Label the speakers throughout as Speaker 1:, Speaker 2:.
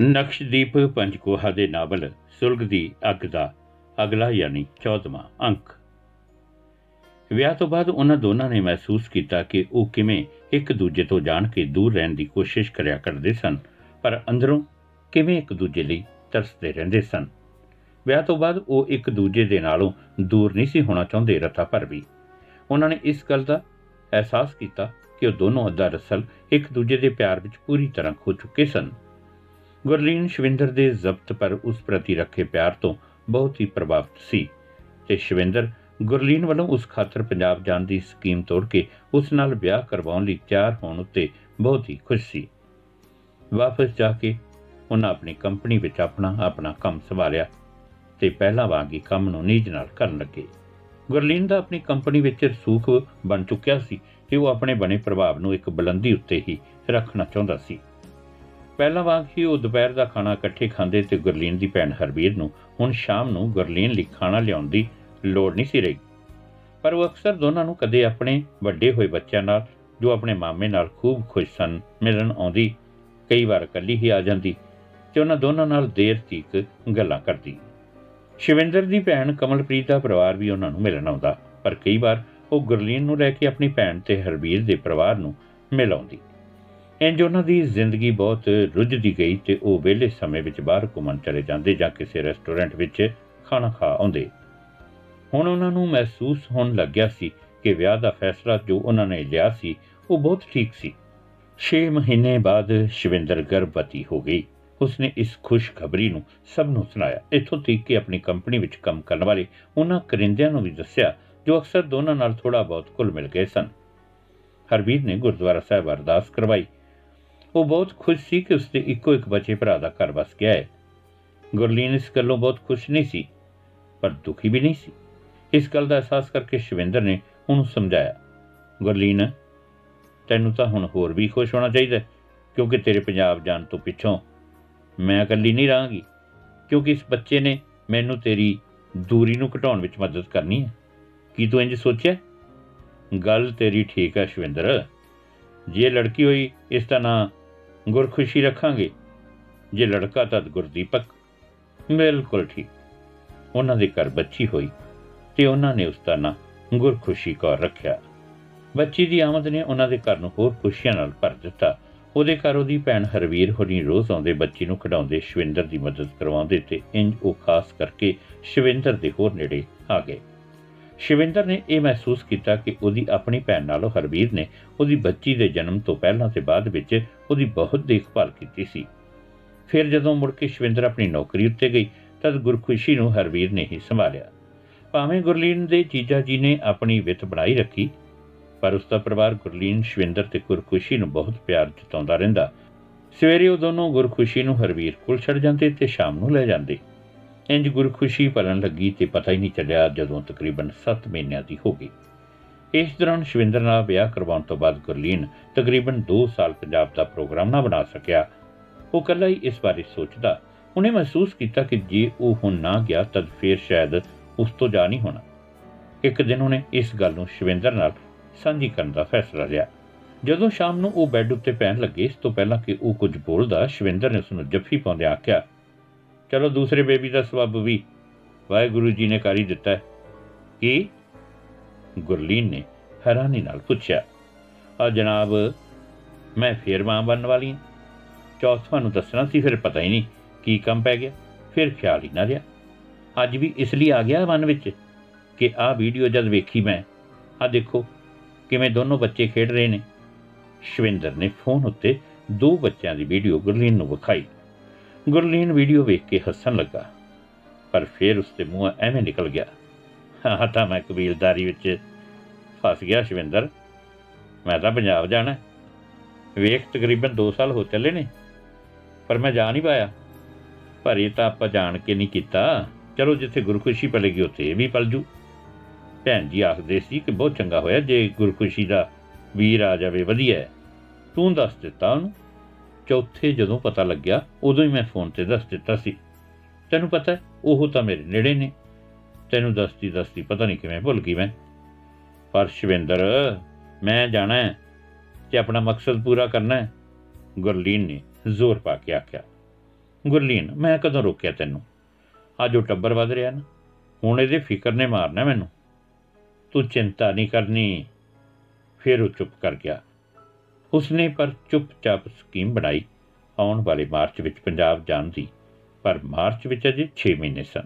Speaker 1: ਨਕਸ਼ਦੀਪ ਪੰਜਕੋਹਾ ਦੇ ਨਾਵਲ ਸੁਲਗ ਦੀ ਅੱਗ ਦਾ ਅਗਲਾ ਯਾਨੀ 14ਵਾਂ ਅੰਕ। ਵਿਆਹ ਤੋਂ ਬਾਅਦ ਉਹਨਾਂ ਦੋਨਾਂ ਨੇ ਮਹਿਸੂਸ ਕੀਤਾ ਕਿ ਉਹ ਕਿਵੇਂ ਇੱਕ ਦੂਜੇ ਤੋਂ ਜਾਣ ਕੇ ਦੂਰ ਰਹਿਣ ਦੀ ਕੋਸ਼ਿਸ਼ ਕਰਿਆ ਕਰਦੇ ਸਨ, ਪਰ ਅੰਦਰੋਂ ਕਿਵੇਂ ਇੱਕ ਦੂਜੇ ਲਈ ਤਰਸਦੇ ਰਹਿੰਦੇ ਸਨ। ਵਿਆਹ ਤੋਂ ਬਾਅਦ ਉਹ ਇੱਕ ਦੂਜੇ ਦੇ ਨਾਲੋਂ ਦੂਰ ਨਹੀਂ ਸੀ ਹੋਣਾ ਚਾਹੁੰਦੇ ਰਤਾ ਪਰ ਵੀ। ਉਹਨਾਂ ਨੇ ਇਸ ਗੱਲ ਦਾ ਅਹਿਸਾਸ ਕੀਤਾ ਕਿ ਉਹ ਦੋਨੋਂ ਦਰਅਸਲ ਇੱਕ ਦੂਜੇ ਦੇ ਪਿਆਰ ਵਿੱਚ ਪੂਰੀ ਤਰ੍ਹਾਂ ਖੋ ਚੁੱਕੇ ਸਨ। ਗੁਰਲੀਨ ਸ਼ਵਿੰਦਰ ਦੇ ਜ਼ਬਤ ਪਰ ਉਸ ਪ੍ਰਤੀ ਰੱਖੇ ਪਿਆਰ ਤੋਂ ਬਹੁਤ ਹੀ ਪ੍ਰਭਾਵਿਤ ਸੀ ਤੇ ਸ਼ਵਿੰਦਰ ਗੁਰਲੀਨ ਵੱਲੋਂ ਉਸ ਖਾਤਰ ਪੰਜਾਬ ਜਾਣ ਦੀ ਸਕੀਮ ਤੋੜ ਕੇ ਉਸ ਨਾਲ ਵਿਆਹ ਕਰਵਾਉਣ ਲਈ ਤਿਆਰ ਹੋਣ ਉੱਤੇ ਬਹੁਤ ਹੀ ਖੁਸ਼ ਸੀ। ਵਾਪਸ ਜਾ ਕੇ ਉਹਨਾਂ ਆਪਣੀ ਕੰਪਨੀ ਵਿੱਚ ਆਪਣਾ ਆਪਣਾ ਕੰਮ ਸੰਭਾਲਿਆ ਤੇ ਪਹਿਲਾਂ ਵਾਂਗ ਹੀ ਕੰਮ ਨੂੰ ਨੀਜ ਨਾਲ ਕਰਨ ਲੱਗੇ। ਗੁਰਲੀਨ ਦਾ ਆਪਣੀ ਕੰਪਨੀ ਵਿੱਚ ਰਸੂਖ ਬਣ ਚੁੱਕਿਆ ਸੀ ਤੇ ਉਹ ਆਪਣੇ ਬਣੇ ਪ੍ਰਭਾਵ ਨੂੰ ਇੱਕ ਬੁਲੰਦੀ ਉੱਤੇ ਹੀ ਰੱਖਣਾ ਚਾਹੁੰਦਾ ਸੀ। ਪਹਿਲਾਂ ਵਾਂਗ ਹੀ ਉਹ ਦੁਪਹਿਰ ਦਾ ਖਾਣਾ ਇਕੱਠੇ ਖਾਂਦੇ ਤੇ ਗੁਰਲੀਨ ਦੀ ਭੈਣ ਹਰਬੀਰ ਨੂੰ ਹੁਣ ਸ਼ਾਮ ਨੂੰ ਗੁਰਲੀਨ ਲਈ ਖਾਣਾ ਲਿਆਉਣ ਦੀ ਲੋੜ ਨਹੀਂ ਸੀ ਰਹੀ। ਪਰ ਉਹ ਅਕਸਰ ਦੋਨਾਂ ਨੂੰ ਕਦੇ ਆਪਣੇ ਵੱਡੇ ਹੋਏ ਬੱਚਿਆਂ ਨਾਲ, ਜੋ ਆਪਣੇ ਮਾਮੇ ਨਾਲ ਖੂਬ ਖੁਸ਼ ਸਨ, ਮਿਲਣ ਆਉਂਦੀ, ਕਈ ਵਾਰ ਇਕੱਲੀ ਹੀ ਆ ਜਾਂਦੀ ਤੇ ਉਹਨਾਂ ਦੋਨਾਂ ਨਾਲ ਦੇਰ ਤੀਕ ਗੱਲਾਂ ਕਰਦੀ। ਸ਼ਿਵਿੰਦਰ ਦੀ ਭੈਣ ਕਮਲਪ੍ਰੀਤ ਦਾ ਪਰਿਵਾਰ ਵੀ ਉਹਨਾਂ ਨੂੰ ਮਿਲਣ ਆਉਂਦਾ, ਪਰ ਕਈ ਵਾਰ ਉਹ ਗੁਰਲੀਨ ਨੂੰ ਲੈ ਕੇ ਆਪਣੀ ਭੈਣ ਤੇ ਹਰਬੀਰ ਦੇ ਪਰਿਵਾਰ ਨੂੰ ਮਿਲ ਆਉਂਦੀ। ਇੰਜ ਉਹਨਾਂ ਦੀ ਜ਼ਿੰਦਗੀ ਬਹੁਤ ਰੁੱਝਦੀ ਗਈ ਤੇ ਉਹ ਵਿਹਲੇ ਸਮੇਂ ਵਿੱਚ ਬਾਹਰ ਘੁੰਮਣ ਚਲੇ ਜਾਂਦੇ ਜਾਂ ਕਿਸੇ ਰੈਸਟੋਰੈਂਟ ਵਿੱਚ ਖਾਣਾ ਖਾ ਆਉਂਦੇ। ਹੁਣ ਉਹਨਾਂ ਨੂੰ ਮਹਿਸੂਸ ਹੋਣ ਲੱਗਿਆ ਸੀ ਕਿ ਵਿਆਹ ਦਾ ਫੈਸਲਾ ਜੋ ਉਹਨਾਂ ਨੇ ਲਿਆ ਸੀ, ਉਹ ਬਹੁਤ ਠੀਕ ਸੀ। 6 ਮਹੀਨੇ ਬਾਅਦ ਸ਼ਿਵਿੰਦਰ ਗਰਭਵਤੀ ਹੋ ਗਈ। ਉਸਨੇ ਇਸ ਖੁਸ਼ਖਬਰੀ ਨੂੰ ਸਭ ਨੂੰ ਸੁਣਾਇਆ। ਇਥੋਂ ਤੱਕ ਕਿ ਆਪਣੀ ਕੰਪਨੀ ਵਿੱਚ ਕੰਮ ਕਰਨ ਵਾਲੇ ਉਹਨਾਂ ਕਰਿੰਦਿਆਂ ਨੂੰ ਵੀ ਦੱਸਿਆ, ਜੋ ਅਕਸਰ ਦੋਨਾਂ ਨਾਲ ਥੋੜਾ ਬਹੁਤ ਕੁੱਲ ਮਿਲ ਗਏ ਸਨ। ਹਰਬੀਰ ਨੇ ਗੁਰਦੁਆਰਾ ਸਾਹਿਬ ਅਰਦਾਸ ਕਰਵਾਈ। ਉਹ ਬਹੁਤ ਖੁਸ਼ ਸੀ ਕਿ ਉਸਦੇ ਇੱਕੋ ਇੱਕ ਬੱਚੇ ਭਰਾ ਦਾ ਘਰ ਵਸ ਗਿਆ ਹੈ। ਗੁਰਲੀਨ ਇਸ ਗੱਲੋਂ ਬਹੁਤ ਖੁਸ਼ ਨਹੀਂ ਸੀ, ਪਰ ਦੁਖੀ ਵੀ ਨਹੀਂ ਸੀ। ਇਸ ਗੱਲ ਦਾ ਅਹਿਸਾਸ ਕਰਕੇ ਸ਼ਿਵਿੰਦਰ ਨੇ ਉਹਨੂੰ ਸਮਝਾਇਆ, ਗੁਰਲੀਨ, ਤੈਨੂੰ ਤਾਂ ਹੁਣ ਹੋਰ ਵੀ ਖੁਸ਼ ਹੋਣਾ ਚਾਹੀਦਾ ਕਿਉਂਕਿ ਤੇਰੇ ਪੰਜਾਬ ਜਾਣ ਤੋਂ ਪਿੱਛੋਂ ਮੈਂ ਇਕੱਲੀ ਨਹੀਂ ਰਹਾਂਗੀ, ਕਿਉਂਕਿ ਇਸ ਬੱਚੇ ਨੇ ਮੈਨੂੰ ਤੇਰੀ ਦੂਰੀ ਨੂੰ ਘਟਾਉਣ ਵਿੱਚ ਮਦਦ ਕਰਨੀ ਹੈ। ਕੀ ਤੂੰ ਇੰਜ ਸੋਚਿਆ ਗੱਲ ਤੇਰੀ ਠੀਕ ਹੈ ਸ਼ਵਿੰਦਰ, ਜੇ ਲੜਕੀ ਹੋਈ, ਇਸ ਦਾ ਨਾਂ ਗੁਰਖੁਸ਼ੀ ਰੱਖਾਂਗੇ। ਜੇ ਲੜਕਾ ਤਾਂ ਗੁਰਦੀਪਕ, ਬਿਲਕੁਲ ਠੀਕ। ਉਹਨਾਂ ਦੇ ਘਰ ਬੱਚੀ ਹੋਈ ਤੇ ਉਹਨਾਂ ਨੇ ਉਸ ਦਾ ਨਾਂ ਗੁਰਖੁਸ਼ੀ ਕੌਰ ਰੱਖਿਆ। ਬੱਚੀ ਦੀ ਆਮਦ ਨੇ ਉਹਨਾਂ ਦੇ ਘਰ ਨੂੰ ਹੋਰ ਖੁਸ਼ੀਆਂ ਨਾਲ ਭਰ ਦਿੱਤਾ। ਉਹਦੇ ਘਰ ਉਹਦੀ ਭੈਣ ਹਰਵੀਰ ਹੋਣੀ ਰੋਜ਼ ਆਉਂਦੇ ਬੱਚੀ ਨੂੰ ਖਿਡਾਉਂਦੇ ਸ਼ਵਿੰਦਰ ਦੀ ਮਦਦ ਕਰਵਾਉਂਦੇ ਤੇ ਇੰਜ ਉਹ ਖਾਸ ਕਰਕੇ ਸ਼ਵਿੰਦਰ ਦੇ ਹੋਰ ਨੇੜੇ ਆ ਗਏ। ਸ਼ਿਵਿੰਦਰ ਨੇ ਇਹ ਮਹਿਸੂਸ ਕੀਤਾ ਕਿ ਉਹਦੀ ਆਪਣੀ ਭੈਣ ਨਾਲੋਂ ਹਰਬੀਰ ਨੇ ਉਹਦੀ ਬੱਚੀ ਦੇ ਜਨਮ ਤੋਂ ਪਹਿਲਾਂ ਤੇ ਬਾਅਦ ਵਿੱਚ ਉਹਦੀ ਬਹੁਤ ਦੇਖਭਾਲ ਕੀਤੀ ਸੀ। ਫਿਰ ਜਦੋਂ ਮੁੜ ਕੇ ਸ਼ਿਵਿੰਦਰ ਆਪਣੀ ਨੌਕਰੀ ਉੱਤੇ ਗਈ, ਤਦ ਗੁਰਖੁਸ਼ੀ ਨੂੰ ਹਰਬੀਰ ਨੇ ਹੀ ਸੰਭਾਲਿਆ। ਭਾਵੇਂ ਗੁਰਲੀਨ ਦੇ ਜੀਜਾ ਜੀ ਨੇ ਆਪਣੀ ਵਿੱਤ ਬਣਾਈ ਰੱਖੀ, ਪਰ ਉਸ ਦਾ ਪਰਿਵਾਰ ਗੁਰਲੀਨ, ਸ਼ਿਵਿੰਦਰ ਤੇ ਗੁਰਖੁਸ਼ੀ ਨੂੰ ਬਹੁਤ ਪਿਆਰ ਜਤਾਉਂਦਾ ਰਹਿੰਦਾ। ਸਵੇਰੇ ਉਹ ਦੋਨੋਂ ਗੁਰਖੁਸ਼ੀ ਨੂੰ ਹਰਬੀਰ ਕੋਲ ਛੱਡ ਜਾਂਦੇ ਤੇ ਸ਼ਾਮ ਨੂੰ ਲੈ ਜਾਂਦੇ। ਇੰਜ ਗੁਰਖੁਸ਼ੀ ਪਲਣ ਲੱਗੀ ਤੇ ਪਤਾ ਹੀ ਨਹੀਂ ਚੱਲਿਆ ਜਦੋਂ ਤਕਰੀਬਨ 7 ਮਹੀਨਿਆਂ ਦੀ ਹੋ ਗਈ। ਇਸ ਦੌਰਾਨ ਸ਼ਵਿੰਦਰ ਨਾਲ ਵਿਆਹ ਕਰਵਾਉਣ ਤੋਂ ਬਾਅਦ ਗੁਰਲੀਨ ਤਕਰੀਬਨ 2 ਸਾਲ ਪੰਜਾਬ ਦਾ ਪ੍ਰੋਗਰਾਮ ਨਾ ਬਣਾ ਸਕਿਆ। ਉਹ ਕੱਲਾ ਹੀ ਇਸ ਬਾਰੇ ਸੋਚਦਾ। ਉਹਨੇ ਮਹਿਸੂਸ ਕੀਤਾ ਕਿ ਜੇ ਉਹ ਹੁਣ ਨਾ ਗਿਆ ਤਦ ਫੇਰ ਸ਼ਾਇਦ ਉਸ ਤੋਂ ਜਾ ਨਹੀਂ ਹੋਣਾ। ਇੱਕ ਦਿਨ ਉਹਨੇ ਇਸ ਗੱਲ ਨੂੰ ਸ਼ਵਿੰਦਰ ਨਾਲ ਸਾਂਝੀ ਕਰਨ ਦਾ ਫੈਸਲਾ ਲਿਆ। ਜਦੋਂ ਸ਼ਾਮ ਨੂੰ ਉਹ ਬੈੱਡ ਉੱਤੇ ਪੈਣ ਲੱਗੇ, ਇਸ ਤੋਂ ਪਹਿਲਾਂ ਕਿ ਉਹ ਕੁਝ ਬੋਲਦਾ, ਸ਼ਵਿੰਦਰ ਨੇ ਉਸ ਨੂੰ ਜੱਫੀ ਪਾਉਂਦੇ ਆਖਿਆ ਚਲੋ ਦੂਸਰੇ ਬੇਬੀ ਦਾ ਸਬਬ ਵੀ ਵਾਹਿਗੁਰੂ ਜੀ ਨੇ ਕਰ ਹੀ ਦਿੱਤਾ ਹੈ। ਕੀ? ਗੁਰਲੀਨ ਨੇ ਹੈਰਾਨੀ ਨਾਲ ਪੁੱਛਿਆ ਆ ਜਨਾਬ, ਮੈਂ ਫੇਰ ਮਾਂ ਬਣਨ ਵਾਲੀ ਹਾਂ। ਚੌਥ ਤੁਹਾਨੂੰ ਦੱਸਣਾ ਸੀ, ਫਿਰ ਪਤਾ ਹੀ ਨਹੀਂ ਕੀ ਕੰਮ ਪੈ ਗਿਆ, ਫਿਰ ਖਿਆਲ ਹੀ ਨਾ ਰਿਹਾ। ਅੱਜ ਵੀ ਇਸ ਲਈ ਆ ਗਿਆ ਮਨ ਵਿੱਚ ਕਿ ਆਹ ਵੀਡੀਓ ਜਦ ਵੇਖੀ ਮੈਂ ਆ ਦੇਖੋ ਕਿਵੇਂ ਦੋਨੋਂ ਬੱਚੇ ਖੇਡ ਰਹੇ ਨੇ। ਸ਼ਵਿੰਦਰ ਨੇ ਫੋਨ ਉੱਤੇ ਦੋ ਬੱਚਿਆਂ ਦੀ ਵੀਡੀਓ ਗੁਰਲੀਨ ਨੂੰ ਵਿਖਾਈ। ਗੁਰਲੀਨ ਵੀਡੀਓ ਵੇਖ ਕੇ ਹੱਸਣ ਲੱਗਾ। ਪਰ ਫਿਰ ਉਸਦੇ ਮੂੰਹ ਐਵੇਂ ਨਿਕਲ ਗਿਆ। ਹਾਂ ਤਾਂ ਮੈਂ ਕਬੀਲਦਾਰੀ ਵਿੱਚ ਫਸ ਗਿਆ ਸ਼ਵਿੰਦਰ। ਮੈਂ ਤਾਂ ਪੰਜਾਬ ਜਾਣਾ ਵੇਖ, ਤਕਰੀਬਨ 2 ਸਾਲ ਹੋ ਚੱਲੇ ਨੇ। ਪਰ ਮੈਂ ਜਾ ਨਹੀਂ ਪਾਇਆ। ਪਰ ਇਹ ਤਾਂ ਆਪਾਂ ਜਾਣ ਕੇ ਨਹੀਂ ਕੀਤਾ। ਚਲੋ ਜਿੱਥੇ ਗੁਰਖੁਸ਼ੀ ਪਲੇਗੀ ਉੱਥੇ ਇਹ ਵੀ ਪਲ ਜੂ ਭੈਣ ਜੀ ਆਖਦੇ ਸੀ ਕਿ ਬਹੁਤ ਚੰਗਾ ਹੋਇਆ ਜੇ ਗੁਰਖੁਸ਼ੀ ਦਾ ਵੀਰ ਆ ਜਾਵੇ, ਵਧੀਆ ਤੂੰ ਦੱਸ ਦਿੱਤਾ ਉਹਨੂੰ। ਚੌਥੇ ਜਦੋਂ ਪਤਾ ਲੱਗਿਆ, ਉਦੋਂ ਹੀ ਮੈਂ ਫੋਨ ਤੇ ਦੱਸ ਦਿੱਤਾ ਸੀ। ਤੈਨੂੰ ਪਤਾ ਉਹ ਤਾਂ ਮੇਰੇ ਨੇੜੇ ਨੇ। ਤੈਨੂੰ ਦੱਸਦੀ ਦੱਸਦੀ ਪਤਾ ਨਹੀਂ ਕਿਵੇਂ ਭੁੱਲ ਗਈ ਮੈਂ। ਪਰ ਸ਼ਿਵਿੰਦਰ, ਮੈਂ ਜਾਣਾ ਹੈ ਤੇ ਆਪਣਾ ਮਕਸਦ ਪੂਰਾ ਕਰਨਾ ਹੈ। ਗੁਰਲੀਨ ਨੇ ਜ਼ੋਰ ਪਾ ਕੇ ਆਖਿਆ, ਗੁਰਲੀਨ, ਮੈਂ ਕਦੋਂ ਰੋਕਿਆ ਤੈਨੂੰ? ਅੱਜ ਉਹ ਟੱਬਰ ਵਧ ਰਿਹਾ ਨਾ। ਹੁਣ ਇਹਦੇ ਫਿਕਰ ਨੇ ਮਾਰਨਾ ਮੈਨੂੰ। ਤੂੰ ਚਿੰਤਾ ਨਹੀਂ ਕਰਨੀ। ਫਿਰ ਉਹ ਚੁੱਪ ਕਰ ਗਿਆ। ਉਸਨੇ ਪਰ ਚੁੱਪਚਾਪ ਸਕੀਮ ਬਣਾਈ। ਆਉਣ ਵਾਲੇ ਮਾਰਚ ਵਿੱਚ ਪੰਜਾਬ ਜਾਣ ਦੀ ਪਰ ਮਾਰਚ ਵਿੱਚ ਅਜੇ 6 ਮਹੀਨੇ ਸਨ।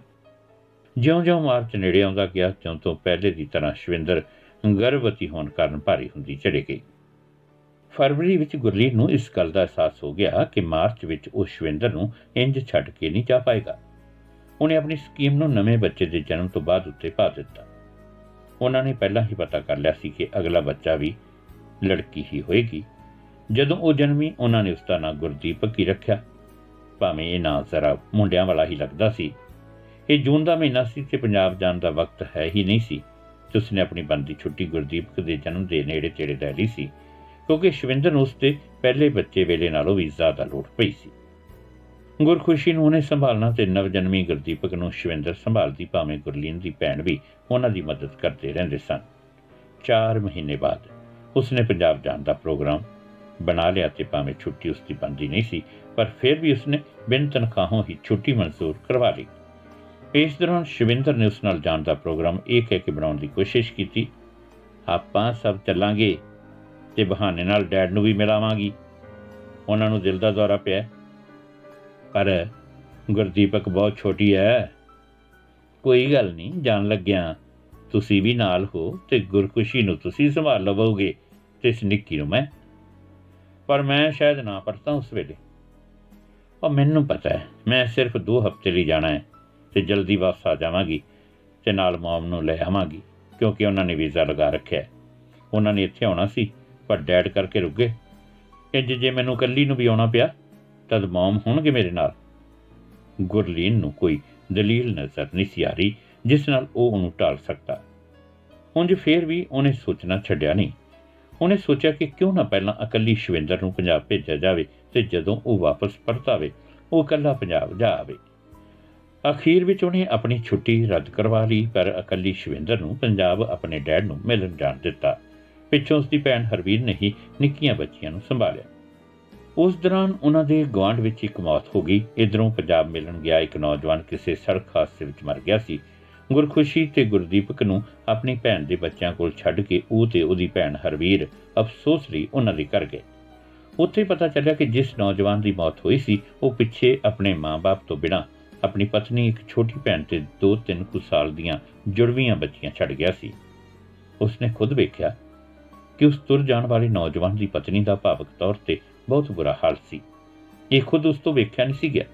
Speaker 1: ਜਿਉਂ-ਜਿਉਂ ਮਾਰਚ ਨੇੜੇ ਆਉਂਦਾ ਗਿਆ ਤਿਉਂ ਤੋਂ ਪਹਿਲੇ ਦੀ ਤਰ੍ਹਾਂ ਸ਼ਵਿੰਦਰ ਗਰਭਵਤੀ ਹੋਣ ਕਾਰਨ ਭਾਰੀ ਹੁੰਦੀ ਚੜੇ ਗਈ। ਫਰਵਰੀ ਵਿੱਚ ਗੁਰਲੀਨ ਨੂੰ ਇਸ ਗੱਲ ਦਾ ਅਹਿਸਾਸ ਹੋ ਗਿਆ ਕਿ ਮਾਰਚ ਵਿੱਚ ਉਹ ਸ਼ਵਿੰਦਰ ਨੂੰ ਇੰਜ ਛੱਡ ਕੇ ਨਹੀਂ ਜਾ ਪਾਏਗਾ। ਉਹਨੇ ਆਪਣੀ ਸਕੀਮ ਨੂੰ ਨਵੇਂ ਬੱਚੇ ਦੇ ਜਨਮ ਤੋਂ ਬਾਅਦ ਉੱਤੇ ਪਾ ਦਿੱਤਾ। ਉਹਨਾਂ ਨੇ ਪਹਿਲਾਂ ਹੀ ਪਤਾ ਕਰ ਲਿਆ ਸੀ ਕਿ ਅਗਲਾ ਬੱਚਾ ਵੀ ਲੜਕੀ ਹੀ ਹੋਏਗੀ। ਜਦੋਂ ਉਹ ਜਨਮੀ, ਉਹਨਾਂ ਨੇ ਉਸ ਦਾ ਨਾਂ ਗੁਰਦੀਪਕ ਹੀ ਰੱਖਿਆ। ਭਾਵੇਂ ਇਹ ਨਾਂ ਜ਼ਰਾ ਮੁੰਡਿਆਂ ਵਾਲਾ ਹੀ ਲੱਗਦਾ ਸੀ। ਇਹ ਜੂਨ ਦਾ ਮਹੀਨਾ ਸੀ ਤੇ ਪੰਜਾਬ ਜਾਣ ਦਾ ਵਕਤ ਹੈ ਹੀ ਨਹੀਂ ਸੀ। ਤੇ ਉਸਨੇ ਆਪਣੀ ਬੰਦੀ ਛੁੱਟੀ ਗੁਰਦੀਪਕ ਦੇ ਜਨਮ ਦੇ ਨੇੜੇ ਤੇੜੇ ਲੈ ਲਈ ਸੀ। ਕਿਉਂਕਿ ਸ਼ਵਿੰਦਰ ਨੂੰ ਉਸਦੇ ਪਹਿਲੇ ਬੱਚੇ ਵੇਲੇ ਨਾਲੋਂ ਵੀ ਜ਼ਿਆਦਾ ਲੋੜ ਪਈ ਸੀ। ਗੁਰਖੁਸ਼ੀ ਨੂੰ ਉਹਨੇ ਸੰਭਾਲਣਾ ਤੇ ਨਵ ਜਨਮੀ ਗੁਰਦੀਪਕ ਨੂੰ ਸ਼ਵਿੰਦਰ ਸੰਭਾਲਦੀ, ਭਾਵੇਂ ਗੁਰਲੀਨ ਦੀ ਭੈਣ ਵੀ ਉਹਨਾਂ ਦੀ ਮਦਦ ਕਰਦੇ ਰਹਿੰਦੇ ਸਨ। 4 ਮਹੀਨੇ ਬਾਅਦ ਉਸਨੇ ਪੰਜਾਬ ਜਾਣ ਦਾ ਪ੍ਰੋਗਰਾਮ ਬਣਾ ਲਿਆ ਤੇ ਭਾਵੇਂ ਛੁੱਟੀ ਉਸਦੀ ਬੰਦੀ ਨਹੀਂ ਸੀ, ਪਰ ਫਿਰ ਵੀ ਉਸਨੇ ਬਿਨ ਤਨਖਾਹੋਂ ਹੀ ਛੁੱਟੀ ਮਨਜ਼ੂਰ ਕਰਵਾ ਲਈ। ਇਸ ਦੌਰਾਨ ਸ਼ਿਵਿੰਦਰ ਨੇ ਉਸ ਨਾਲ ਜਾਣ ਦਾ ਪ੍ਰੋਗਰਾਮ ਇਹ ਕਹਿ ਕੇ ਬਣਾਉਣ ਦੀ ਕੋਸ਼ਿਸ਼ ਕੀਤੀ, ਆਪਾਂ ਸਭ ਚੱਲਾਂਗੇ ਤੇ ਬਹਾਨੇ ਨਾਲ ਡੈਡ ਨੂੰ ਵੀ ਮਿਲਾਵਾਂਗੀ। ਉਹਨਾਂ ਨੂੰ ਦਿਲ ਦਾ ਦੌਰਾ ਪਿਆ, ਪਰ ਗੁਰਦੀਪਕ ਬਹੁਤ ਛੋਟੀ ਹੈ ਕੋਈ ਗੱਲ ਨਹੀਂ, ਜਾਣ ਲੱਗਿਆ ਤੁਸੀਂ ਵੀ ਨਾਲ ਹੋ ਤੇ ਗੁਰਖੁਸ਼ੀ ਨੂੰ ਤੁਸੀਂ ਸੰਭਾਲ ਲਵੋਗੇ ਤੇ ਇਸ ਨਿੱਕੀ ਨੂੰ ਮੈਂ। ਪਰ ਮੈਂ ਸ਼ਾਇਦ ਨਾ ਪਰਤਾਂ ਉਸ ਵੇਲੇ। ਉਹ ਮੈਨੂੰ ਪਤਾ ਹੈ, ਮੈਂ ਸਿਰਫ 2 ਹਫ਼ਤੇ ਲਈ ਜਾਣਾ ਹੈ ਤੇ ਜਲਦੀ ਵਾਪਸ ਆ ਜਾਵਾਂਗੀ ਤੇ ਨਾਲ ਮਮ ਨੂੰ ਲੈ ਆਵਾਂਗੀ, ਕਿਉਂਕਿ ਉਹਨਾਂ ਨੇ ਵੀਜ਼ਾ ਲਗਾ ਰੱਖਿਆ ਉਹਨਾਂ ਨੇ ਇੱਥੇ ਆਉਣਾ ਸੀ, ਪਰ ਡੈਡ ਕਰਕੇ ਰੁਕ ਗਏ। ਇੰਜ ਜੇ ਮੈਨੂੰ ਕੱਲੀ ਨੂੰ ਵੀ ਆਉਣਾ ਪਿਆ, ਤਦ ਮਮ ਹੋਣਗੇ ਮੇਰੇ ਨਾਲ। ਗੁਰਲੀਨ ਨੂੰ ਕੋਈ ਦਲੀਲ ਨਜ਼ਰ ਨਹੀਂ ਸੀ ਆ ਰਹੀ। ਜਿਸ ਨਾਲ ਉਹ ਉਹਨੂੰ ਟਾਲ ਸਕਦਾ। ਉਂਝ ਫੇਰ ਵੀ ਉਹਨੇ ਸੋਚਣਾ ਛੱਡਿਆ ਨਹੀਂ। ਉਹਨੇ ਸੋਚਿਆ ਕਿ ਕਿਉਂ ਨਾ ਪਹਿਲਾਂ ਇਕੱਲੀ ਸ਼ਵਿੰਦਰ ਨੂੰ ਪੰਜਾਬ ਭੇਜਿਆ ਜਾਵੇ ਤੇ ਜਦੋਂ ਉਹ ਵਾਪਸ ਪਰਤਾਵੇ, ਉਹ ਇਕੱਲਾ ਪੰਜਾਬ ਜਾ ਆਵੇ। ਅਖੀਰ ਵਿੱਚ ਉਹਨੇ ਆਪਣੀ ਛੁੱਟੀ ਰੱਦ ਕਰਵਾ ਲਈ, ਪਰ ਇਕੱਲੀ ਸ਼ਵਿੰਦਰ ਨੂੰ ਪੰਜਾਬ ਆਪਣੇ ਡੈਡ ਨੂੰ ਮਿਲਣ ਜਾਣ ਦਿੱਤਾ। ਪਿੱਛੋਂ ਉਸ ਦੀ ਭੈਣ ਹਰਵੀਰ ਨੇ ਹੀ ਨਿੱਕੀਆਂ ਬੱਚੀਆਂ ਨੂੰ ਸੰਭਾਲਿਆ। ਉਸ ਦੌਰਾਨ ਉਹਨਾਂ ਦੇ ਗਵਾਂਢ ਵਿੱਚ ਇੱਕ ਮੌਤ ਹੋ ਗਈ। ਇਧਰੋਂ ਪੰਜਾਬ ਮਿਲਣ ਗਿਆ ਇੱਕ ਨੌਜਵਾਨ ਕਿਸੇ ਸੜਕ ਹਾਦਸੇ ਵਿੱਚ ਮਰ ਗਿਆ ਸੀ। ਗੁਰਖੁਸ਼ੀ ਤੇ ਗੁਰਦੀਪਕ ਨੂੰ ਆਪਣੀ ਭੈਣ ਦੇ ਬੱਚਿਆਂ ਕੋਲ ਛੱਡ ਕੇ ਉਹ ਤੇ ਉਹਦੀ ਭੈਣ ਹਰਵੀਰ ਅਫਸੋਸ ਲਈ ਉਹਨਾਂ ਦੇ ਘਰ ਗਏ। ਉੱਥੇ ਪਤਾ ਚੱਲਿਆ ਕਿ ਜਿਸ ਨੌਜਵਾਨ ਦੀ ਮੌਤ ਹੋਈ ਸੀ, ਉਹ ਪਿੱਛੇ ਆਪਣੇ ਮਾਪੇ ਤੋਂ ਬਿਨਾਂ ਆਪਣੀ ਪਤਨੀ, ਇੱਕ ਛੋਟੀ ਭੈਣ ਤੇ 2-3 ਕੁ ਸਾਲ ਦੀਆਂ ਜੁੜਵੀਆਂ ਬੱਚੀਆਂ ਛੱਡ ਗਿਆ ਸੀ। ਉਸਨੇ ਖੁਦ ਵੇਖਿਆ ਕਿ ਉਸ ਤੁਰ ਜਾਣ ਵਾਲੇ ਨੌਜਵਾਨ ਦੀ ਪਤਨੀ ਦਾ ਭਾਵਕ ਤੌਰ ਤੇ ਬਹੁਤ ਬੁਰਾ ਹਾਲ ਸੀ। ਇਹ ਖੁਦ ਉਸ ਤੋਂ ਵੇਖਿਆ ਨਹੀਂ ਸੀ ਗਿਆ।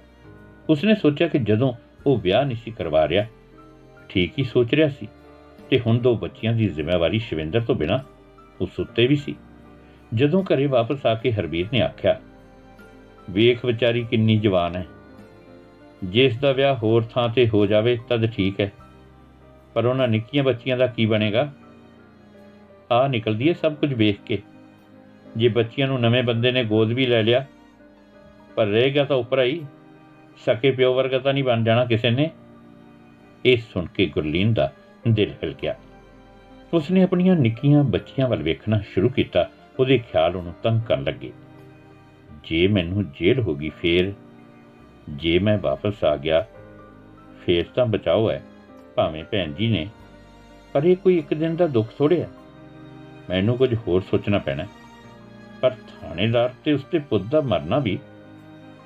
Speaker 1: ਉਸਨੇ ਸੋਚਿਆ ਕਿ ਜਦੋਂ ਉਹ ਵਿਆਹ ਨਹੀਂ ਸੀ ਕਰਵਾ ਰਿਹਾ ਠੀਕ ਹੀ ਸੋਚ ਰਿਹਾ ਸੀ ਤੇ ਹੁਣ ਦੋ ਬੱਚੀਆਂ ਦੀ ਜ਼ਿੰਮੇਵਾਰੀ ਸ਼ਵਿੰਦਰ ਤੋਂ ਬਿਨਾ ਉਸ ਉੱਤੇ ਵੀ ਸੀ। ਜਦੋਂ ਘਰੇ ਵਾਪਸ ਆ ਕੇ ਹਰਬੀਰ ਨੇ ਆਖਿਆ, ਵੇਖ ਵਿਚਾਰੀ ਕਿੰਨੀ ਜਵਾਨ ਹੈ। ਜਿਸ ਦਾ ਵਿਆਹ ਹੋਰ ਥਾਂ ਤੇ ਹੋ ਜਾਵੇ ਤਦ ਠੀਕ ਹੈ। ਪਰ ਉਹਨਾਂ ਨਿੱਕੀਆਂ ਬੱਚੀਆਂ ਦਾ ਕੀ ਬਣੇਗਾ? ਆ ਨਿਕਲਦੀ ਹੈ ਸਭ ਕੁਝ ਵੇਖ ਕੇ। ਜੇ ਬੱਚੀਆਂ ਨੂੰ ਨਵੇਂ ਬੰਦੇ ਨੇ ਗੋਦ ਵੀ ਲੈ ਲਿਆ, ਪਰ ਰਹੇਗਾ ਤਾਂ ਉੱਪਰ ਹੀ ਸਕੇ ਪਿਓ ਵਰਗਾ ਤਾਂ ਨਹੀਂ ਬਣ ਜਾਣਾ ਕਿਸੇ ਨੇ। ਇਹ ਸੁਣ ਕੇ ਗੁਰਲੀਨ ਦਾ ਦਿਲ ਹਿਲ ਗਿਆ। ਉਸਨੇ ਆਪਣੀਆਂ ਨਿੱਕੀਆਂ ਬੱਚੀਆਂ ਵੱਲ ਵੇਖਣਾ ਸ਼ੁਰੂ ਕੀਤਾ, ਉਹਦੇ ਖਿਆਲ ਉਹਨੂੰ ਤੰਗ ਕਰਨ ਲੱਗੇ। ਜੇ ਮੈਨੂੰ ਜੇਲ੍ਹ ਹੋ ਗਈ ਫੇਰ? ਜੇ ਮੈਂ ਵਾਪਸ ਆ ਗਿਆ, ਫੇਰ ਤਾਂ ਬਚਾਓ ਹੈ, ਭਾਵੇਂ ਭੈਣ ਜੀ ਨੇ। ਪਰ ਇਹ ਕੋਈ ਇੱਕ ਦਿਨ ਦਾ ਦੁੱਖ ਥੋੜੇ ਹੈ। ਮੈਨੂੰ ਕੁਝ ਹੋਰ ਸੋਚਣਾ ਪੈਣਾ ਪਰ ਥਾਣੇਦਾਰ ਤੇ ਉਸਦੇ ਪੁੱਤ ਦਾ ਮਰਨਾ ਵੀ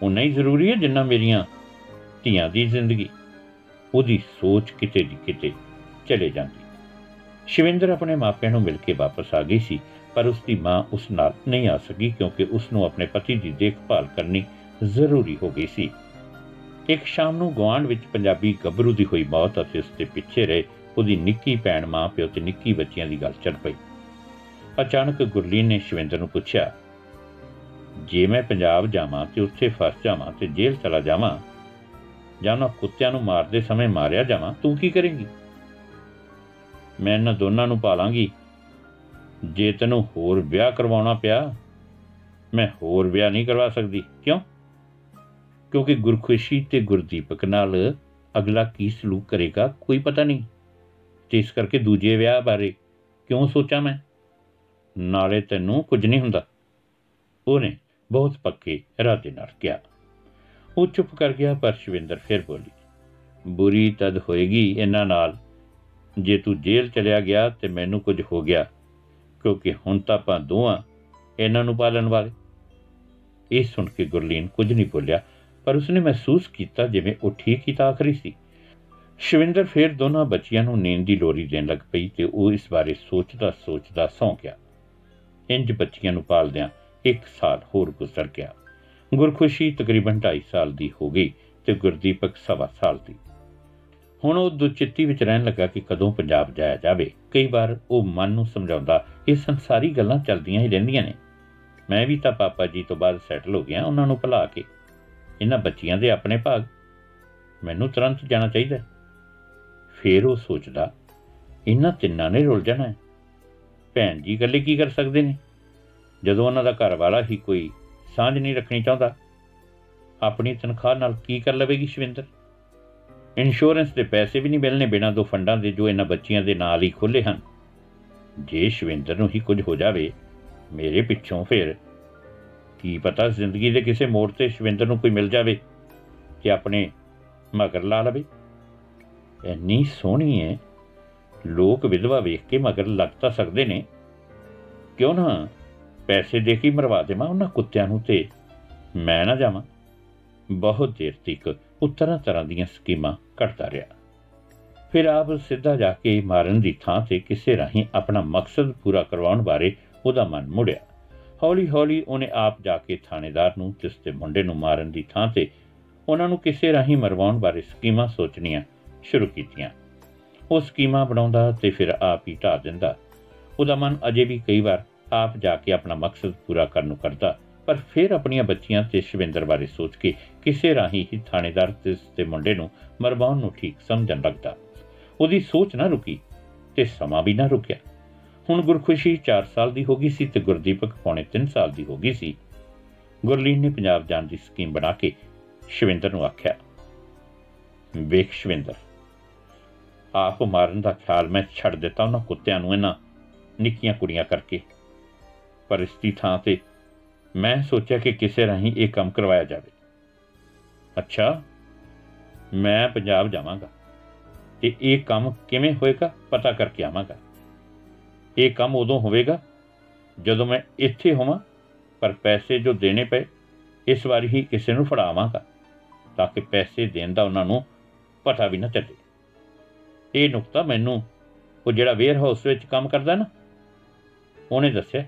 Speaker 1: ਉਨਾ ਹੀ ਜ਼ਰੂਰੀ ਹੈ ਜਿੰਨਾ ਮੇਰੀਆਂ ਧੀਆਂ ਦੀ ਜ਼ਿੰਦਗੀ। ਉਹਦੀ ਸੋਚ ਕਿਤੇ ਦੀ ਕਿਤੇ ਚਲੇ ਜਾਂਦੀ। ਸ਼ਿਵਿੰਦਰ ਆਪਣੇ ਮਾਪਿਆਂ ਨੂੰ ਮਿਲ ਕੇ ਵਾਪਸ ਆ ਗਈ ਸੀ, ਪਰ ਉਸ ਦੀ ਮਾਂ ਉਸ ਨਾਲ ਨਹੀਂ ਆ ਸਕੀ ਕਿਉਂਕਿ ਉਸ ਨੂੰ ਆਪਣੇ ਪਤੀ ਦੀ ਦੇਖਭਾਲ ਕਰਨੀ ਜ਼ਰੂਰੀ ਹੋ ਗਈ ਸੀ। ਇੱਕ ਸ਼ਾਮ ਨੂੰ ਗਵਾਂਡ ਵਿੱਚ ਪੰਜਾਬੀ ਗੱਭਰੂ ਦੀ ਹੋਈ ਮੌਤ ਅਤੇ ਉਸ ਦੇ ਪਿੱਛੇ ਰਹੇ ਉਹਦੀ ਨਿੱਕੀ ਭੈਣ ਮਾਂ ਪਿਓ ਤੇ ਨਿੱਕੀ ਬੱਚੀਆਂ ਦੀ ਗੱਲ ਚੱਲ ਪਈ। ਅਚਾਨਕ ਗੁਰਲੀਨ ਨੇ ਸ਼ਿਵਿੰਦਰ ਨੂੰ ਪੁੱਛਿਆ, ਜੇ ਮੈਂ ਪੰਜਾਬ ਜਾਵਾਂ ਤੇ ਉੱਥੇ ਫਸ ਜਾਵਾਂ ਤੇ ਜੇਲ੍ਹ ਚਲਾ ਜਾਵਾਂ ਜਾਂ ਨਾ ਕੁੱਤਿਆਂ ਨੂੰ ਮਾਰਦੇ ਸਮੇਂ ਮਾਰਿਆ ਜਾਵਾਂ, ਤੂੰ ਕੀ ਕਰੇਂਗੀ? ਮੈਂ ਇਹਨਾਂ ਦੋਨਾਂ ਨੂੰ ਪਾਲਾਂਗੀ। ਜੇ ਤੈਨੂੰ ਹੋਰ ਵਿਆਹ ਕਰਵਾਉਣਾ ਪਿਆ, ਮੈਂ ਹੋਰ ਵਿਆਹ ਨਹੀਂ ਕਰਵਾ ਸਕਦੀ। ਕਿਉਂ? ਕਿਉਂਕਿ ਗੁਰਖੁਸ਼ੀ ਤੇ ਗੁਰਦੀਪਕ ਨਾਲ ਅਗਲਾ ਕੀ ਸਲੂਕ ਕਰੇਗਾ, ਕੋਈ ਪਤਾ ਨਹੀਂ। ਤੇ ਇਸ ਕਰਕੇ ਦੂਜੇ ਵਿਆਹ ਬਾਰੇ ਕਿਉਂ ਸੋਚਾਂ ਮੈਂ? ਨਾਲੇ ਤੈਨੂੰ ਕੁਝ ਨਹੀਂ ਹੁੰਦਾ। ਉਹਨੇ ਬਹੁਤ ਪੱਕੇ ਇਰਾਦੇ ਨਾਲ ਕਿਹਾ। ਉਹ ਚੁੱਪ ਕਰ ਗਿਆ, ਪਰ ਸ਼ਵਿੰਦਰ ਫਿਰ ਬੋਲੀ, ਬੁਰੀ ਤਦ ਹੋਏਗੀ ਇਹਨਾਂ ਨਾਲ। ਜੇ ਤੂੰ ਜੇਲ੍ਹ ਚਲਿਆ ਗਿਆ ਤੇ ਮੈਨੂੰ ਕੁਝ ਹੋ ਗਿਆ, ਕਿਉਂਕਿ ਹੁਣ ਤਾਂ ਆਪਾਂ ਦੋਹਾਂ ਇਹਨਾਂ ਨੂੰ ਪਾਲਣ ਵਾਲੇ। ਇਹ ਸੁਣ ਕੇ ਗੁਰਲੀਨ ਕੁਝ ਨਹੀਂ ਬੋਲਿਆ, ਪਰ ਉਸਨੇ ਮਹਿਸੂਸ ਕੀਤਾ ਜਿਵੇਂ ਉਹ ਠੀਕ ਹੀ ਤਾਂ ਆਖਰੀ ਸੀ। ਸ਼ਵਿੰਦਰ ਫਿਰ ਦੋਨਾਂ ਬੱਚਿਆਂ ਨੂੰ ਨੀਂਦ ਦੀ ਲੋਰੀ ਦੇਣ ਲੱਗ ਪਈ ਤੇ ਉਹ ਇਸ ਬਾਰੇ ਸੋਚਦਾ ਸੋਚਦਾ ਸੌਂ ਗਿਆ। ਇੰਜ ਬੱਚਿਆਂ ਨੂੰ ਪਾਲਦਿਆਂ ਇੱਕ ਸਾਲ ਹੋਰ ਗੁਜ਼ਰ ਗਿਆ। ਗੁਰਖੁਸ਼ੀ ਤਕਰੀਬਨ 2.5 ਸਾਲ ਦੀ ਹੋ ਗਈ ਤੇ ਗੁਰਦੀਪਕ ਸਵਾ ਸਾਲ ਦੀ। ਹੁਣ ਉਹ ਦੁਚਿੱਤੀ ਵਿੱਚ ਰਹਿਣ ਲੱਗਾ ਕਿ ਕਦੋਂ ਪੰਜਾਬ ਜਾਇਆ ਜਾਵੇ। ਕਈ ਵਾਰ ਉਹ ਮਨ ਨੂੰ ਸਮਝਾਉਂਦਾ, ਇਹ ਸੰਸਾਰੀ ਗੱਲਾਂ ਚੱਲਦੀਆਂ ਹੀ ਰਹਿੰਦੀਆਂ ਨੇ। ਮੈਂ ਵੀ ਤਾਂ ਪਾਪਾ ਜੀ ਤੋਂ ਬਾਅਦ ਸੈਟਲ ਹੋ ਗਿਆ, ਉਹਨਾਂ ਨੂੰ ਭੁਲਾ ਕੇ। ਇਹਨਾਂ ਬੱਚੀਆਂ ਦੇ ਆਪਣੇ ਭਾਗ। ਮੈਨੂੰ ਤੁਰੰਤ ਜਾਣਾ ਚਾਹੀਦਾ ਫੇਰ ਉਹ ਸੋਚਦਾ, ਇਹਨਾਂ ਤਿੰਨਾਂ ਨੇ ਰੁੱਲ ਜਾਣਾ ਹੈ। ਭੈਣ ਜੀ ਇਕੱਲੇ ਕੀ ਕਰ ਸਕਦੇ ਨੇ? ਜਦੋਂ ਉਹਨਾਂ ਦਾ ਘਰ ਵਾਲਾ ਹੀ ਕੋਈ ਸਾਂਝ ਨਹੀਂ ਰੱਖਣੀ ਚਾਹੁੰਦਾ। ਆਪਣੀ ਤਨਖਾਹ ਨਾਲ ਕੀ ਕਰ ਲਵੇਗੀ ਸ਼ਵਿੰਦਰ? ਇੰਸ਼ੋਰੈਂਸ ਦੇ ਪੈਸੇ ਵੀ ਨਹੀਂ ਮਿਲਣੇ ਬਿਨਾਂ ਦੋ ਫੰਡਾਂ ਦੇ ਜੋ ਇਹਨਾਂ ਬੱਚੀਆਂ ਦੇ ਨਾਲ ਹੀ ਖੁੱਲੇ ਹਨ। ਜੇ ਸ਼ਵਿੰਦਰ ਨੂੰ ਹੀ ਕੁਝ ਹੋ ਜਾਵੇ, ਮੇਰੇ ਪਿੱਛੋਂ ਫਿਰ ਕੀ ਪਤਾ ਜ਼ਿੰਦਗੀ ਦੇ ਕਿਸੇ ਮੋੜ ਤੇ ਸ਼ਵਿੰਦਰ ਨੂੰ ਕੋਈ ਮਿਲ ਜਾਵੇ ਕਿ ਆਪਣੇ ਮਗਰ ਲਾ ਲਵੇ। ਇੰਨੀ ਸੋਹਣੀ ਹੈ ਲੋਕ ਵਿਧਵਾ ਵੇਖ ਕੇ ਮਗਰ ਲੱਗ ਤਾਂ ਸਕਦੇ ਨੇ। ਕਿਉਂ ਨਾ ਪੈਸੇ ਦੇ ਕੇ ਮਰਵਾ ਦੇਵਾਂ ਉਹਨਾਂ ਕੁੱਤਿਆਂ ਨੂੰ ਤੇ। ਮੈਂ ਨਾ ਜਾਵਾਂ। ਬਹੁਤ ਦੇਰ ਤੱਕ ਉਹ ਤਰ੍ਹਾਂ ਤਰ੍ਹਾਂ ਦੀਆਂ ਸਕੀਮਾਂ ਘੜਦਾ ਰਿਹਾ। ਫਿਰ ਆਪ ਸਿੱਧਾ ਜਾ ਕੇ ਮਾਰਨ ਦੀ ਥਾਂ ਤੇ ਕਿਸੇ ਰਾਹੀਂ ਆਪਣਾ ਮਕਸਦ ਪੂਰਾ ਕਰਵਾਉਣ ਬਾਰੇ ਉਹਦਾ ਮਨ ਮੁੜਿਆ। ਹੌਲੀ ਹੌਲੀ ਉਹਨੇ ਆਪ ਜਾ ਕੇ ਥਾਣੇਦਾਰ ਨੂੰ ਜਿਸ ਤੇ ਮੁੰਡੇ ਨੂੰ ਮਾਰਨ ਦੀ ਥਾਂ ਤੇ ਉਹਨਾਂ ਨੂੰ ਕਿਸੇ ਰਾਹੀਂ ਮਰਵਾਉਣ ਬਾਰੇ ਸਕੀਮਾਂ ਸੋਚਣੀਆਂ ਸ਼ੁਰੂ ਕੀਤੀਆਂ। ਉਹ ਸਕੀਮਾਂ ਬਣਾਉਂਦਾ ਤੇ ਫਿਰ ਆਪ ਹੀ ਢਾ ਦਿੰਦਾ। ਉਹਦਾ ਮਨ ਅਜੇ ਵੀ ਕਈ ਵਾਰ ਆਪ ਜਾ ਕੇ ਆਪਣਾ ਮਕਸਦ ਪੂਰਾ ਕਰਨ ਨੂੰ ਕਰਦਾ, ਪਰ ਫਿਰ ਆਪਣੀਆਂ ਬੱਚੀਆਂ ਤੇ ਸ਼ਵਿੰਦਰ ਬਾਰੇ ਸੋਚ ਕੇ ਕਿਸੇ ਰਾਹੀਂ ਹੀ ਥਾਣੇਦਾਰ ਤੇ ਮੁੰਡੇ ਨੂੰ ਮਰਵਾਉਣ ਨੂੰ ਠੀਕ ਸਮਝਣ ਲੱਗਦਾ। ਉਹਦੀ ਸੋਚ ਨਾ ਰੁਕੀ ਤੇ ਸਮਾਂ ਵੀ ਨਾ ਰੁਕਿਆ। ਹੁਣ ਗੁਰਖੁਸ਼ੀ 4 ਸਾਲ ਦੀ ਹੋ ਗਈ ਸੀ ਤੇ ਗੁਰਦੀਪਕ ਪੌਣੇ 3 ਸਾਲ ਦੀ ਹੋ ਗਈ ਸੀ। ਗੁਰਲੀਨ ਨੇ ਪੰਜਾਬ ਜਾਣ ਦੀ ਸਕੀਮ ਬਣਾ ਕੇ ਸ਼ਵਿੰਦਰ ਨੂੰ ਆਖਿਆ, ਵੇਖ ਸ਼ਵਿੰਦਰ, ਆਪ ਮਾਰਨ ਦਾ ਖਿਆਲ ਮੈਂ ਛੱਡ ਦਿੱਤਾ ਉਹਨਾਂ ਕੁੱਤਿਆਂ ਨੂੰ, ਇਹਨਾਂ ਨਿੱਕੀਆਂ ਕੁੜੀਆਂ ਕਰਕੇ। ਪਰ ਇਸ ਦੀ ਥਾਂ ਤੇ ਮੈਂ ਸੋਚਿਆ ਕਿ ਕਿਸੇ ਰਾਹੀਂ ਇਹ ਕੰਮ ਕਰਵਾਇਆ ਜਾਵੇ। ਅੱਛਾ, ਮੈਂ ਪੰਜਾਬ ਜਾਵਾਂਗਾ ਤੇ ਇਹ ਕੰਮ ਕਿਵੇਂ ਹੋਏਗਾ ਪਤਾ ਕਰਕੇ ਆਵਾਂਗਾ। ਇਹ ਕੰਮ ਉਦੋਂ ਹੋਵੇਗਾ ਜਦੋਂ ਮੈਂ ਇੱਥੇ ਹੋਵਾਂ, ਪਰ ਪੈਸੇ ਜੋ ਦੇਣੇ ਪਏ, ਇਸ ਵਾਰੀ ਹੀ ਕਿਸੇ ਨੂੰ ਫੜਾਵਾਂਗਾ ਤਾਂ ਕਿ ਪੈਸੇ ਦੇਣ ਦਾ ਉਹਨਾਂ ਨੂੰ ਪਤਾ ਵੀ ਨਾ ਚੱਲੇ। ਇਹ ਨੁਕਤਾ ਮੈਨੂੰ, ਉਹ ਜਿਹੜਾ ਵੇਅਰ ਹਾਊਸ ਵਿੱਚ ਕੰਮ ਕਰਦਾ ਨਾ, ਉਹਨੇ ਦੱਸਿਆ।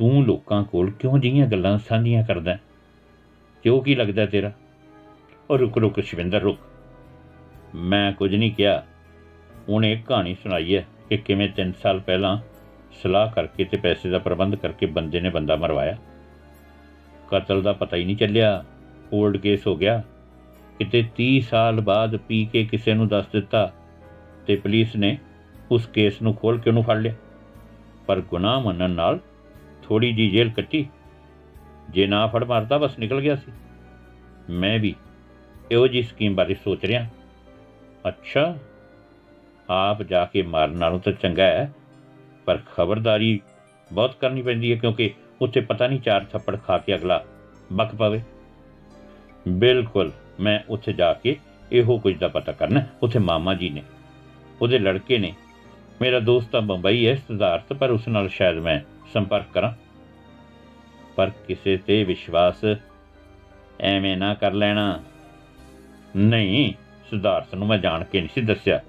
Speaker 1: ਤੂੰ ਲੋਕਾਂ ਕੋਲ ਕਿਉਂ ਜੀਆਂ ਗੱਲਾਂ ਸਾਂਝੀਆਂ ਕਰਦਾ ਕਿਉਂ ਕੀ ਲੱਗਦਾ ਤੇਰਾ? ਉਹ ਰੁਕ ਰੁਕ ਸ਼ਵਿੰਦਰ, ਰੁਕ। ਮੈਂ ਕੁਝ ਨਹੀਂ ਕਿਹਾ। ਉਹਨੇ ਇੱਕ ਕਹਾਣੀ ਸੁਣਾਈ ਹੈ ਕਿ ਕਿਵੇਂ 3 ਸਾਲ ਪਹਿਲਾਂ ਸਲਾਹ ਕਰਕੇ ਤੇ ਪੈਸੇ ਦਾ ਪ੍ਰਬੰਧ ਕਰਕੇ ਬੰਦੇ ਨੇ ਬੰਦਾ ਮਰਵਾਇਆ। ਕਤਲ ਦਾ ਪਤਾ ਹੀ ਨਹੀਂ ਚੱਲਿਆ। ਓਲਡ ਕੇਸ ਹੋ ਗਿਆ। ਕਿਤੇ 30 ਸਾਲ ਬਾਅਦ ਪੀ ਕੇ ਕਿਸੇ ਨੂੰ ਦੱਸ ਦਿੱਤਾ ਤੇ ਪੁਲਿਸ ਨੇ ਉਸ ਕੇਸ ਨੂੰ ਖੋਲ ਕੇ ਉਹਨੂੰ ਫੜ ਲਿਆ। ਪਰ ਗੁਨਾਹ ਮੰਨਣ ਨਾਲ ਥੋੜੀ ਜੀ ਜੇਲ੍ਹ ਕੱਟੀ। ਜੇ ਨਾ ਫੜ ਮਾਰਦਾ, ਬਸ ਨਿਕਲ ਗਿਆ ਸੀ। ਮੈਂ ਵੀ ਇਹੋ ਜੀ ਸਕੀਮ ਬਾਰੇ ਸੋਚ ਰਿਹਾ। ਅੱਛਾ, ਆਪ ਜਾ ਕੇ ਮਾਰਨ ਨਾਲੋਂ ਤਾਂ ਚੰਗਾ ਹੈ, ਪਰ ਖਬਰਦਾਰੀ ਬਹੁਤ ਕਰਨੀ ਪੈਂਦੀ ਹੈ, ਕਿਉਂਕਿ ਉੱਥੇ ਪਤਾ ਨਹੀਂ ਚਾਰ ਥੱਪੜ ਖਾ ਕੇ ਅਗਲਾ ਬਕ ਪਵੇ। ਬਿਲਕੁਲ, ਮੈਂ ਉੱਥੇ ਜਾ ਕੇ ਇਹੋ ਕੁਝ ਦਾ ਪਤਾ ਕਰਨਾ, ਉੱਥੇ ਮਾਮਾ ਜੀ ਨੇ। ਉਹਦੇ ਲੜਕੇ ਨੇ। ਮੇਰਾ ਦੋਸਤ ਤਾਂ ਬੰਬਈ ਹੈ, ਸਿਧਾਰਥ, ਪਰ ਉਸ ਨਾਲ ਸ਼ਾਇਦ ਮੈਂ ਸੰਪਰਕ ਕਰਾਂ। ਪਰ ਕਿਸੇ ਤੇ ਵਿਸ਼ਵਾਸ ਐਵੇਂ ਨਾ ਕਰ ਲੈਣਾ। ਨਹੀਂ ਸਿਧਾਰਥ ਨੂੰ ਮੈਂ ਜਾਣ ਕੇ ਨਹੀਂ ਸੀ ਦੱਸਿਆ।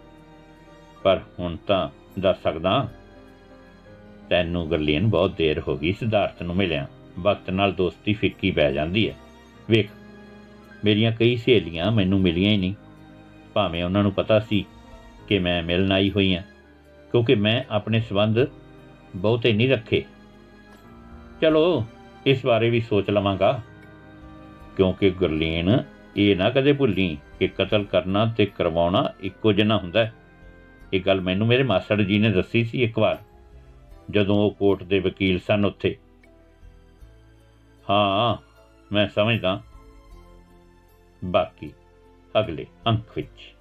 Speaker 1: ਪਰ ਹੁਣ ਤਾਂ ਦੱਸ ਸਕਦਾ ਤੈਨੂੰ ਗਰਲੀਨ ਬਹੁਤ ਦੇਰ ਹੋ ਗਈ ਸਿਧਾਰਥ ਨੂੰ ਮਿਲਿਆ। ਵਕਤ ਨਾਲ ਦੋਸਤੀ ਫਿੱਕੀ ਪੈ ਜਾਂਦੀ ਹੈ। ਵੇਖ, ਮੇਰੀਆਂ ਕਈ ਸਹੇਲੀਆਂ ਮੈਨੂੰ ਮਿਲੀਆਂ ਹੀ ਨਹੀਂ। ਭਾਵੇਂ ਉਹਨਾਂ ਨੂੰ ਪਤਾ ਸੀ ਕਿ ਮੈਂ ਮਿਲਣ ਆਈ ਹੋਈ ਹਾਂ, ਕਿਉਂਕਿ ਮੈਂ ਆਪਣੇ ਸਬੰਧ ਬਹੁਤੇ ਨਹੀਂ ਰੱਖੇ। ਚਲੋ, ਇਸ ਬਾਰੇ ਵੀ ਸੋਚ ਲਵਾਂਗਾ। ਕਿਉਂਕਿ ਗੁਰਲੀਨ, ਇਹ ਨਾ ਕਦੇ ਭੁੱਲੀ ਕਿ ਕਤਲ ਕਰਨਾ ਤੇ ਕਰਵਾਉਣਾ ਇੱਕੋ ਜਿਹਾ ਹੁੰਦਾ ਹੈ। ਇਹ ਗੱਲ ਮੈਨੂੰ ਮੇਰੇ ਮਾਸੜ ਜੀ ਨੇ ਦੱਸੀ ਸੀ ਇੱਕ ਵਾਰ, ਜਦੋਂ ਉਹ ਕੋਰਟ ਦੇ ਵਕੀਲ ਸਨ ਉੱਥੇ। ਹਾਂ, ਮੈਂ ਸਮਝਦਾ। ਬਾਕੀ ਅਗਲੇ ਅੰਕ ਵਿੱਚ।